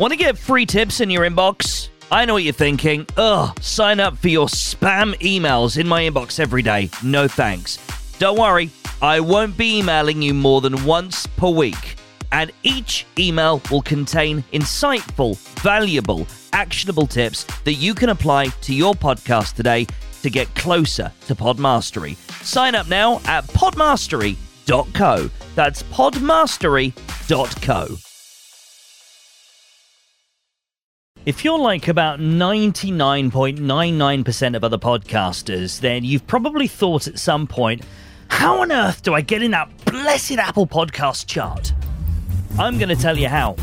Want to get free tips in your inbox? I know what you're thinking. Ugh, sign up for your spam emails in my inbox every day. No thanks. Don't worry, I won't be emailing you more than once per week. And each email will contain insightful, valuable, actionable tips that you can apply to your podcast today to get closer to Podmastery. Sign up now at podmastery.co. That's podmastery.co. If you're like about 99.99% of other podcasters, then you've probably thought at some point, how on earth do I get in that blessed Apple Podcast chart? I'm going to tell you how.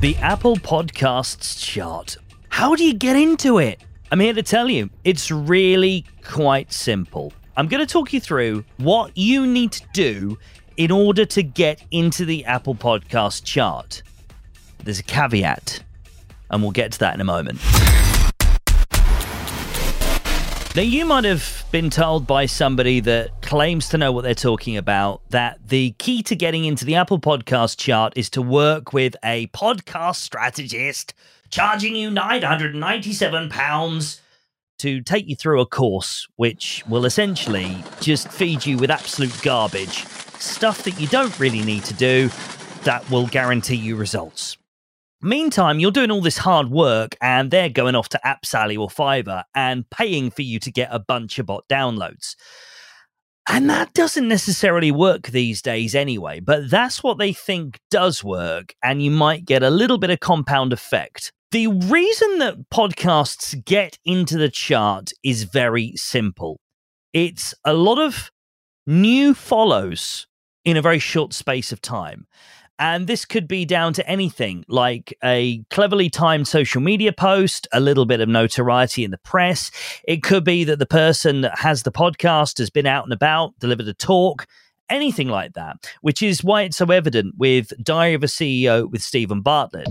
The Apple Podcasts chart. How do you get into it? I'm here to tell you, it's really quite simple. I'm going to talk you through what you need to do in order to get into the Apple Podcast chart. There's a caveat, and we'll get to that in a moment. Now, you might have been told by somebody that claims to know what they're talking about that the key to getting into the Apple Podcast chart is to work with a podcast strategist charging you £997 to take you through a course which will essentially just feed you with absolute garbage. Stuff that you don't really need to do that will guarantee you results. Meantime, you're doing all this hard work and they're going off to AppSally or Fiverr and paying for you to get a bunch of bot downloads. And that doesn't necessarily work these days anyway, but that's what they think does work, and you might get a little bit of compound effect. The reason that podcasts get into the chart is very simple it's a lot of new follows in a very short space of time. And this could be down to anything like a cleverly timed social media post, a little bit of notoriety in the press. It could be that the person that has the podcast has been out and about, delivered a talk, anything like that, which is why it's so evident with Diary of a CEO with Steven Bartlett.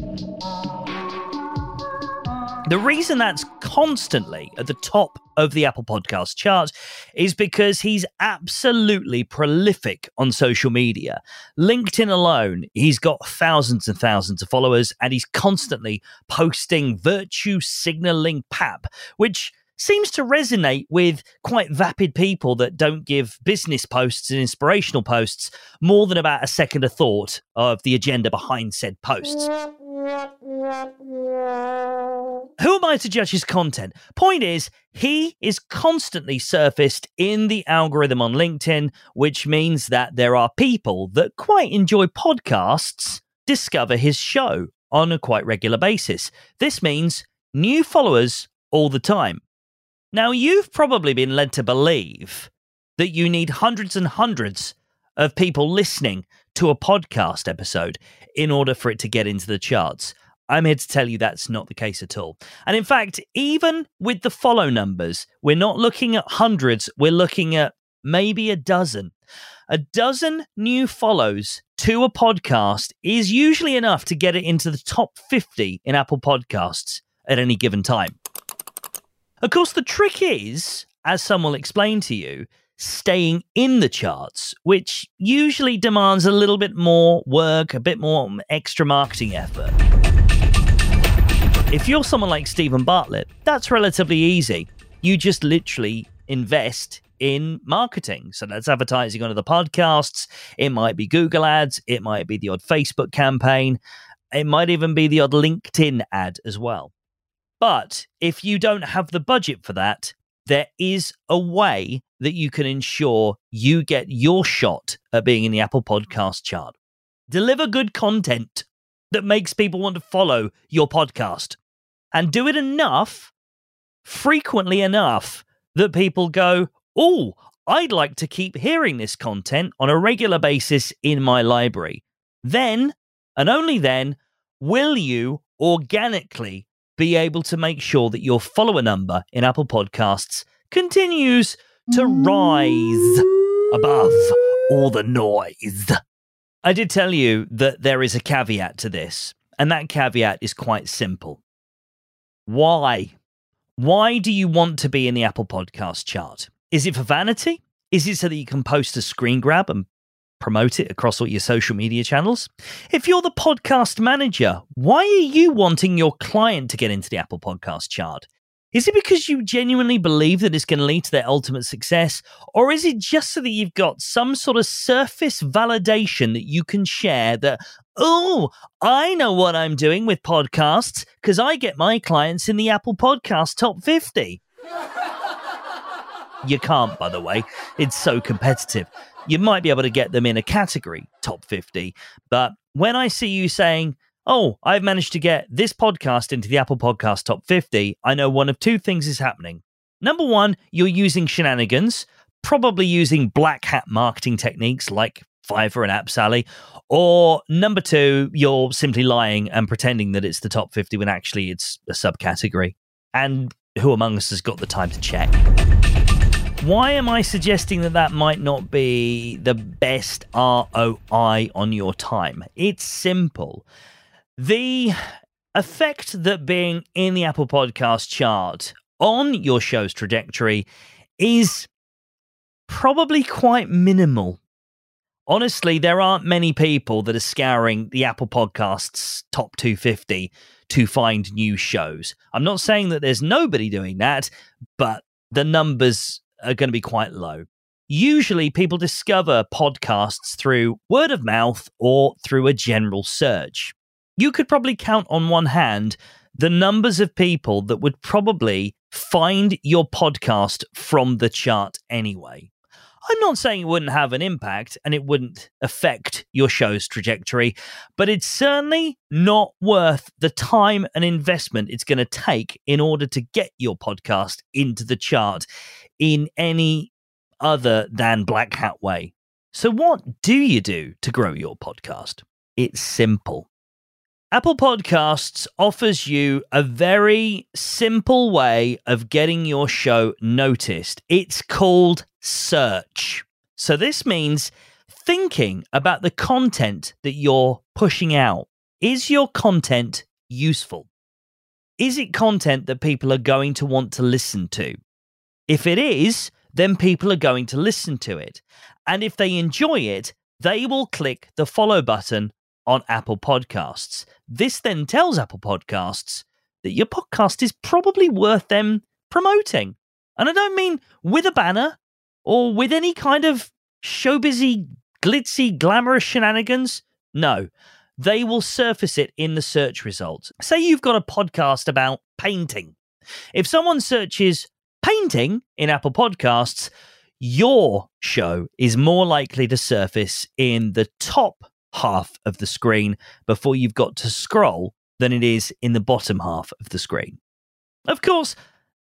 The reason that's constantly at the top of the Apple Podcast chart is because he's absolutely prolific on social media. LinkedIn alone, he's got thousands and thousands of followers, and he's constantly posting virtue signaling pap, which seems to resonate with quite vapid people that don't give business posts and inspirational posts more than about a second of thought of the agenda behind said posts. Who am I to judge his content? Point is, he is constantly surfaced in the algorithm on LinkedIn, which means that there are people that quite enjoy podcasts discover his show on a quite regular basis. This means new followers all the time. Now, you've probably been led to believe that you need hundreds and hundreds of people listening to a podcast episode in order for it to get into the charts. I'm here to tell you that's not the case at all. And in fact, even with the follow numbers, we're not looking at hundreds, we're looking at maybe a dozen. A dozen new follows to a podcast is usually enough to get it into the top 50 in Apple Podcasts at any given time. Of course, the trick is, as some will explain to you, staying in the charts, which usually demands a little bit more work, a bit more extra marketing effort. If you're someone like Steven Bartlett, that's relatively easy. You just literally invest in marketing. So that's advertising on the podcasts. It might be Google ads. It might be the odd Facebook campaign. It might even be the odd LinkedIn ad as well. But if you don't have the budget for that, there is a way that you can ensure you get your shot at being in the Apple Podcast chart. Deliver good content that makes people want to follow your podcast and do it enough, frequently enough, that people go, Oh, I'd like to keep hearing this content on a regular basis in my library. Then, and only then, will you organically be able to make sure that your follower number in Apple Podcasts continues to rise above all the noise. I did tell you that there is a caveat to this, and that caveat is quite simple. Why? Why do you want to be in the Apple Podcast chart? Is it for vanity? Is it so that you can post a screen grab and promote it across all your social media channels? If you're the podcast manager, why are you wanting your client to get into the Apple Podcast chart? Is it because you genuinely believe that it's going to lead to their ultimate success? Or is it just so that you've got some sort of surface validation that you can share that, oh, I know what I'm doing with podcasts because I get my clients in the Apple Podcast top 50? You can't, by the way. It's so competitive. You might be able to get them in a category, top 50. But when I see you saying, oh, I've managed to get this podcast into the Apple Podcast Top 50, I know one of two things is happening. Number one, you're using shenanigans, probably using black hat marketing techniques like Fiverr and AppSally. Or number two, you're simply lying and pretending that it's the top 50 when actually it's a subcategory. And who among us has got the time to check? Why am I suggesting that that might not be the best ROI on your time? It's simple. The effect that being in the Apple Podcast chart on your show's trajectory is probably quite minimal. Honestly, there aren't many people that are scouring the Apple Podcasts top 250 to find new shows. I'm not saying that there's nobody doing that, but the numbers are going to be quite low. Usually, people discover podcasts through word of mouth or through a general search you could probably count on one hand the numbers of people that would probably find your podcast from the chart anyway. I'm not saying it wouldn't have an impact and it wouldn't affect your show's trajectory, but it's certainly not worth the time and investment it's going to take in order to get your podcast into the chart in any other than Black Hat way. So, what do you do to grow your podcast? It's simple. Apple Podcasts offers you a very simple way of getting your show noticed. It's called search. So, this means thinking about the content that you're pushing out. Is your content useful? Is it content that people are going to want to listen to? If it is, then people are going to listen to it. And if they enjoy it, they will click the follow button on Apple Podcasts. This then tells Apple Podcasts that your podcast is probably worth them promoting. And I don't mean with a banner or with any kind of showbizy, glitzy, glamorous shenanigans. No, they will surface it in the search results. Say you've got a podcast about painting. If someone searches painting in Apple Podcasts, your show is more likely to surface in the top half of the screen before you've got to scroll than it is in the bottom half of the screen. Of course,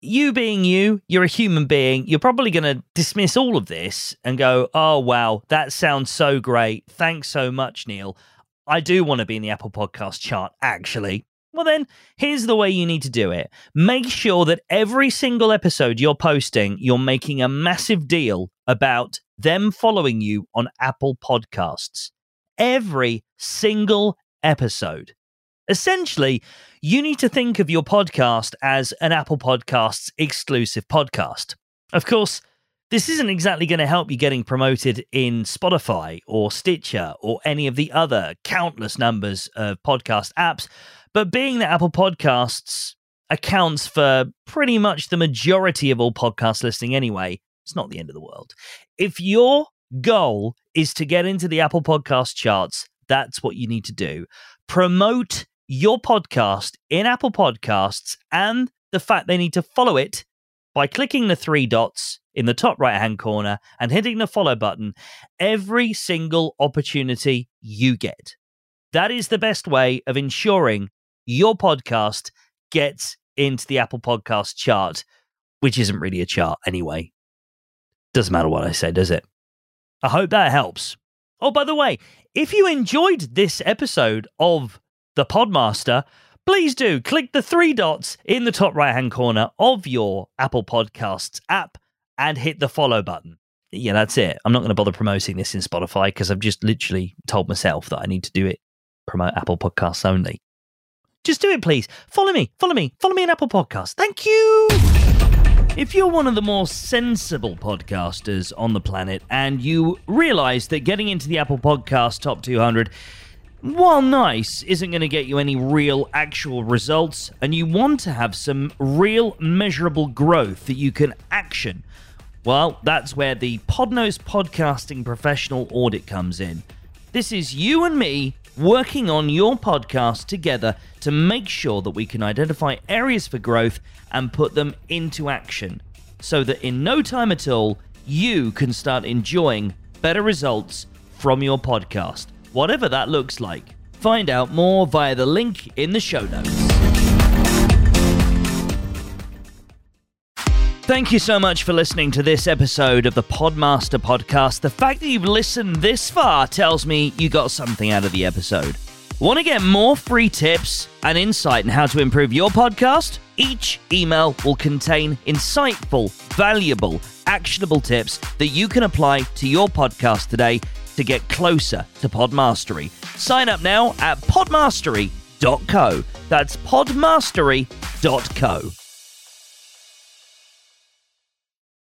you being you, you're a human being, you're probably going to dismiss all of this and go, oh, wow, that sounds so great. Thanks so much, Neil. I do want to be in the Apple Podcast chart, actually. Well, then, here's the way you need to do it. Make sure that every single episode you're posting, you're making a massive deal about them following you on Apple Podcasts every single episode. Essentially, you need to think of your podcast as an Apple Podcasts exclusive podcast. Of course, this isn't exactly going to help you getting promoted in Spotify or Stitcher or any of the other countless numbers of podcast apps, but being that Apple Podcasts accounts for pretty much the majority of all podcast listening anyway, it's not the end of the world. If your goal is to get into the Apple Podcast charts, that's what you need to do. Promote your podcast in Apple Podcasts and the fact they need to follow it by clicking the three dots in the top right hand corner and hitting the follow button every single opportunity you get. That is the best way of ensuring your podcast gets into the Apple Podcast chart, which isn't really a chart anyway. Doesn't matter what I say, does it? I hope that helps. Oh, by the way, if you enjoyed this episode of The Podmaster, please do click the three dots in the top right hand corner of your Apple Podcasts app and hit the follow button. Yeah, that's it. I'm not going to bother promoting this in Spotify because I've just literally told myself that I need to do it, promote Apple Podcasts only. Just do it, please. Follow me, follow me, follow me in Apple Podcasts. Thank you. If you're one of the more sensible podcasters on the planet and you realize that getting into the Apple Podcast Top 200 while nice, isn't going to get you any real actual results, and you want to have some real measurable growth that you can action, well, that's where the Podnose Podcasting Professional Audit comes in. This is you and me working on your podcast together to make sure that we can identify areas for growth and put them into action so that in no time at all, you can start enjoying better results from your podcast, whatever that looks like. Find out more via the link in the show notes. Thank you so much for listening to this episode of the Podmaster Podcast. The fact that you've listened this far tells me you got something out of the episode. Want to get more free tips and insight on how to improve your podcast? Each email will contain insightful, valuable, actionable tips that you can apply to your podcast today to get closer to Podmastery. Sign up now at podmastery.co. That's podmastery.co.